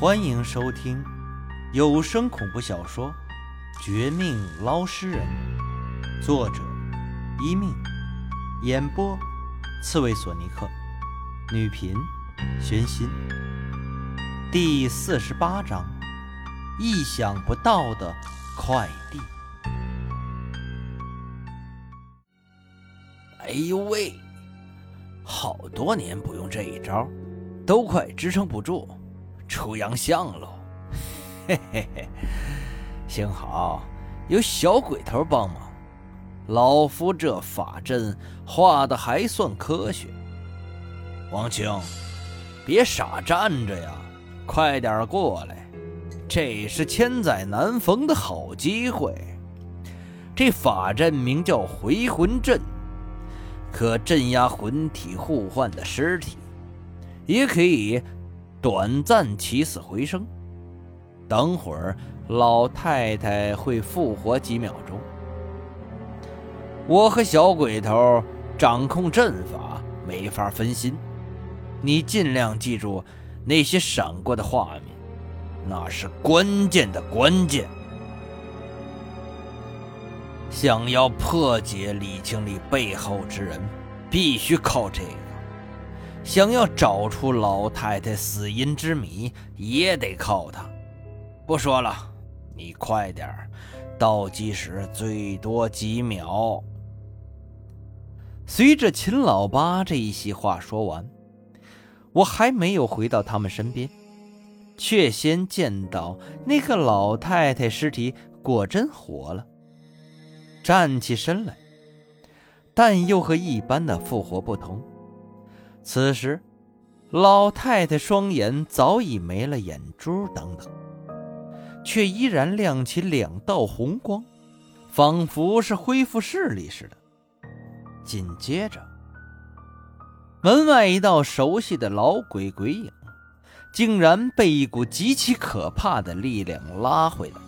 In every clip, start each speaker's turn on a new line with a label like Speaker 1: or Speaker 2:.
Speaker 1: 欢迎收听有声恐怖小说《绝命捞尸人》，作者：一命，演播：刺猬索尼克，女频：玄心。第四十八章：意想不到的快递。
Speaker 2: 哎呦喂！好多年不用这一招，都快支撑不住，出洋相喽！嘿嘿嘿，幸好有小鬼头帮忙，老夫这法阵画的还算科学。王青，别傻站着呀，快点过来，这是千载难逢的好机会。这法阵名叫回魂阵。可镇压魂体互换的尸体，也可以短暂起死回生。等会儿老太太会复活几秒钟，我和小鬼头掌控阵法，没法分心。你尽量记住那些闪过的画面，那是关键的关键。想要破解李经理背后之人，必须靠这个；想要找出老太太死因之谜，也得靠他。不说了，你快点倒计时最多几秒。
Speaker 1: 随着秦老八这一席话说完，我还没有回到他们身边，却先见到那个老太太尸体果真活了。站起身来，但又和一般的复活不同。此时，老太太双眼早已没了眼珠等等，却依然亮起两道红光，仿佛是恢复视力似的。紧接着，门外一道熟悉的老鬼鬼影，竟然被一股极其可怕的力量拉回来。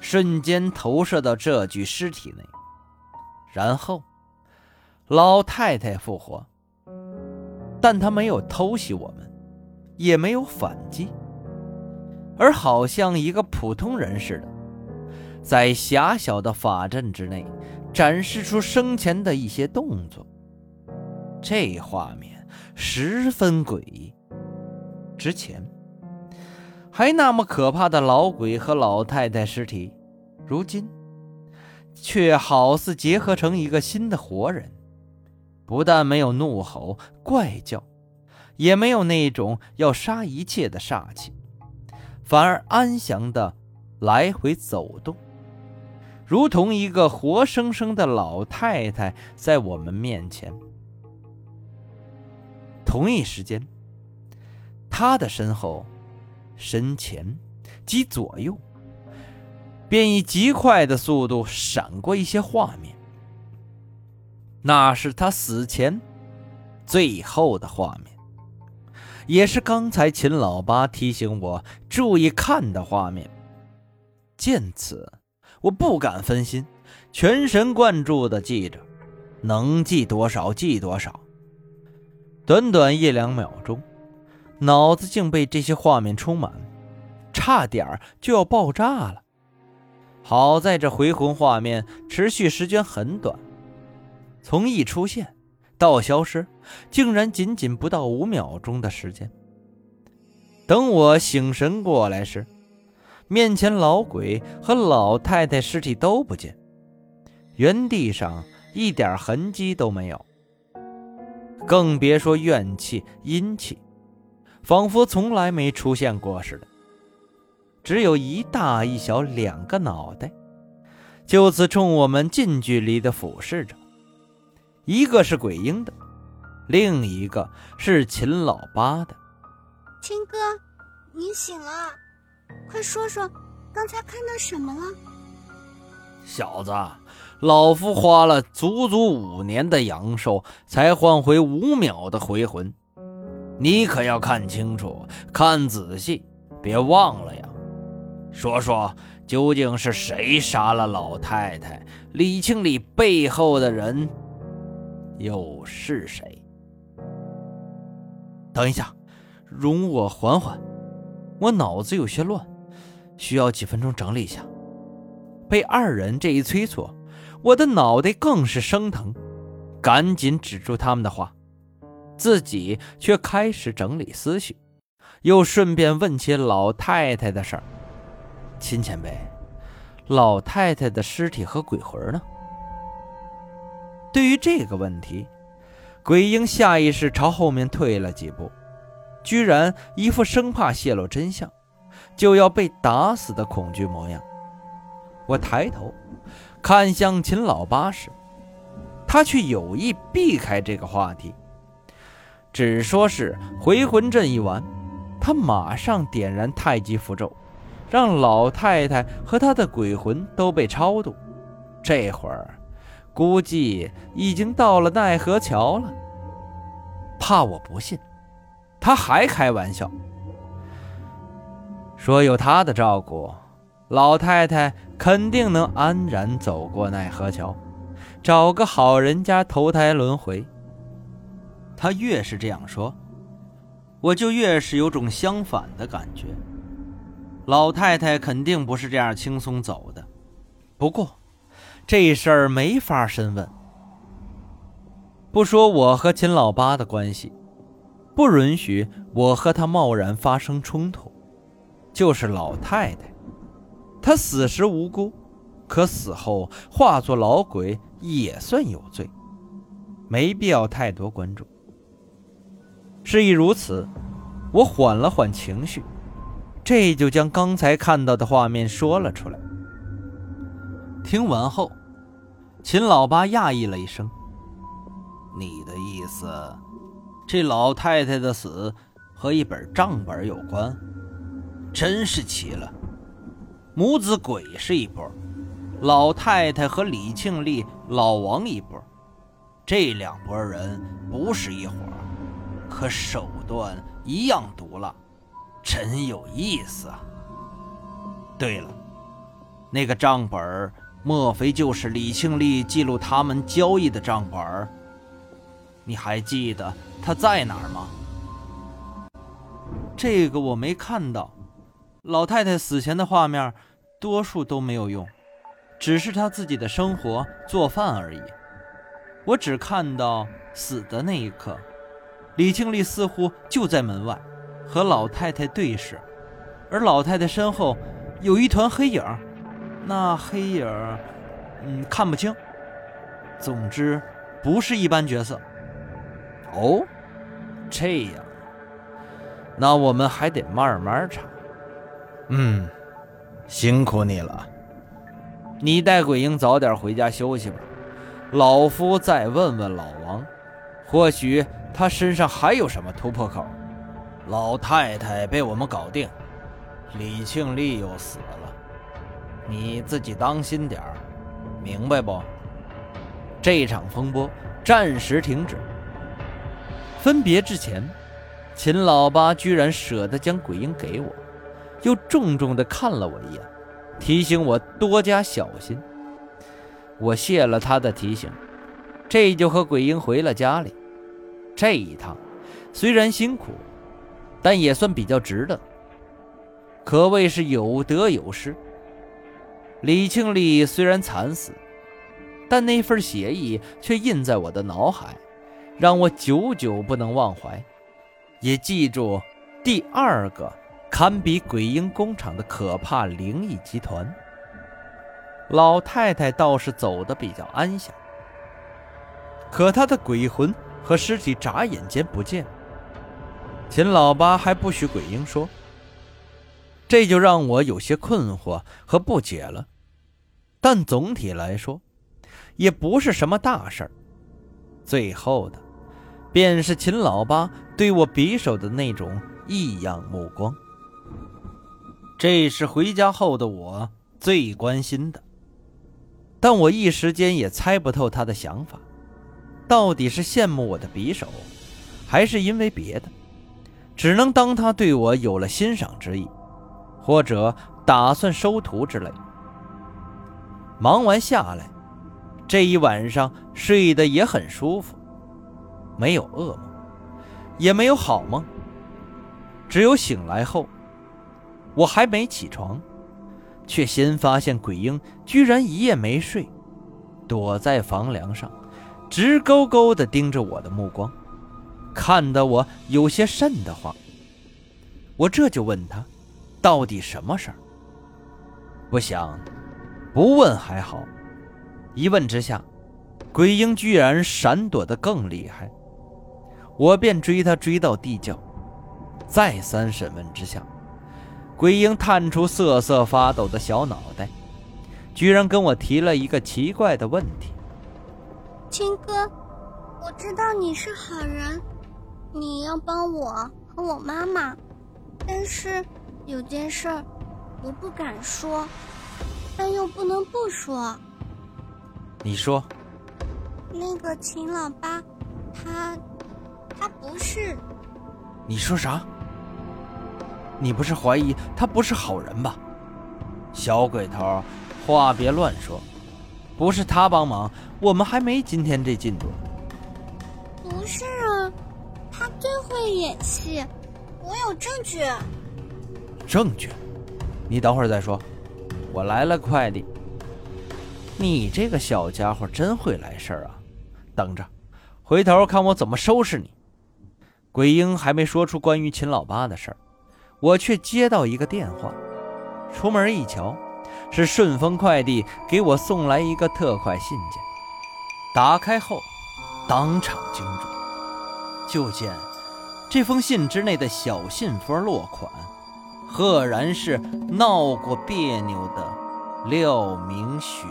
Speaker 1: 瞬间投射到这具尸体内，然后老太太复活，但他没有偷袭我们，也没有反击，而好像一个普通人似的，在狭小的法阵之内展示出生前的一些动作。这画面十分诡异。之前。还那么可怕的老鬼和老太太尸体，如今却好似结合成一个新的活人，不但没有怒吼怪叫，也没有那种要杀一切的煞气，反而安详的来回走动，如同一个活生生的老太太在我们面前。同一时间，他的身后。身前及左右，便以极快的速度闪过一些画面。那是他死前最后的画面，也是刚才秦老八提醒我注意看的画面。见此，我不敢分心，全神贯注地记着，能记多少记多少。短短一两秒钟。脑子竟被这些画面充满，差点就要爆炸了。好在这回魂画面持续时间很短，从一出现到消失，竟然仅仅不到五秒钟的时间。等我醒神过来时，面前老鬼和老太太尸体都不见，原地上一点痕迹都没有，更别说怨气阴气。仿佛从来没出现过似的，只有一大一小两个脑袋，就此冲我们近距离的俯视着。一个是鬼婴的，另一个是秦老八的。
Speaker 3: 秦哥，你醒了，快说说，刚才看到什么了？
Speaker 2: 小子，老夫花了足足五年的阳寿，才换回五秒的回魂。你可要看清楚，看仔细，别忘了呀！说说，究竟是谁杀了老太太？李庆礼背后的人又是谁？
Speaker 1: 等一下，容我缓缓。我脑子有些乱，需要几分钟整理一下。被二人这一催促，我的脑袋更是生疼，赶紧止住他们的话，自己却开始整理思绪，又顺便问起老太太的事儿。秦前辈，老太太的尸体和鬼魂呢？对于这个问题，鬼婴下意识朝后面退了几步。居然一副生怕泄露真相，就要被打死的恐惧模样。我抬头看向秦老八时，他却有意避开这个话题，只说是回魂阵一完，他马上点燃太极符咒，让老太太和他的鬼魂都被超度。这会儿估计已经到了奈何桥了。怕我不信。他还开玩笑说：“有他的照顾，老太太肯定能安然走过奈何桥，找个好人家投胎轮回。”他越是这样说，我就越是有种相反的感觉。老太太肯定不是这样轻松走的。不过，这事儿没法深问。不说我和秦老八的关系。不允许我和他贸然发生冲突。就是老太太，她死时无辜，可死后化作老鬼也算有罪，没必要太多关注。事已如此，我缓了缓情绪，这就将刚才看到的画面说了出来。听完后，秦老八讶异了一声：“
Speaker 2: 你的意思？”这老太太的死和一本账本有关，真是奇了。母子鬼是一波，老太太和李庆利老王一波，这两拨人不是一伙，可手段一样毒辣，真有意思啊。对了，那个账本莫非就是李庆利记录他们交易的账本？你还记得？他在哪儿吗？
Speaker 1: 这个我没看到。老太太死前的画面，多数都没有用，只是她自己的生活做饭而已。我只看到死的那一刻，李庆利似乎就在门外，和老太太对视，而老太太身后有一团黑影，那黑影，嗯，看不清。总之，不是一般角色。
Speaker 2: 哦，这样，那我们还得慢慢查。嗯，辛苦你了。
Speaker 1: 你带鬼婴早点回家休息吧。老夫再问问老王，或许他身上还有什么突破口。
Speaker 2: 老太太被我们搞定，李庆利又死了，你自己当心点儿，明白不？
Speaker 1: 这场风波暂时停止。分别之前，秦老八居然舍得将鬼婴给我，又重重地看了我一眼，提醒我多加小心。我谢了他的提醒，这就和鬼婴回了家里。这一趟虽然辛苦，但也算比较值得，可谓是有得有失。李庆利虽然惨死，但那份协议却印在我的脑海。让我久久不能忘怀，也记住第二个堪比鬼婴工厂的可怕灵异集团。老太太倒是走得比较安详，可她的鬼魂和尸体眨眼间不见。秦老八还不许鬼婴说，这就让我有些困惑和不解了。但总体来说，也不是什么大事儿。最后的。便是秦老八对我匕首的那种异样目光，这是回家后的我最关心的。但我一时间也猜不透他的想法，到底是羡慕我的匕首，还是因为别的？只能当他对我有了欣赏之意，或者打算收徒之类。忙完下来，这一晚上睡得也很舒服。没有噩梦，也没有好梦，只有醒来后，我还没起床，却先发现鬼婴居然一夜没睡，躲在房梁上，直勾勾地盯着我的目光，看得我有些瘆得慌。我这就问他，到底什么事儿？不想，不问还好，一问之下，鬼婴居然闪躲得更厉害，我便追他追到地窖。再三审问之下，鬼婴探出瑟瑟发抖的小脑袋，居然跟我提了一个奇怪的问题：“
Speaker 3: 青哥，我知道你是好人，你要帮我和我妈妈，但是有件事儿我不敢说，但又不能不说。
Speaker 1: 你说，
Speaker 3: 那个秦老八，他，他不是……
Speaker 1: 你说啥？”你不是怀疑他不是好人吧，小鬼头，话别乱说，不是他帮忙，我们还没今天这进度。
Speaker 3: 不是啊，他最会演戏，我有证据。
Speaker 1: 证据？你等会儿再说，我来了快递。你这个小家伙真会来事儿啊！等着，回头看我怎么收拾你。鬼婴还没说出关于秦老八的事儿。我却接到一个电话，出门一瞧，是顺丰快递给我送来一个特快信件。打开后，当场惊住，就见这封信之内的小信封落款，赫然是闹过别扭的廖明雪。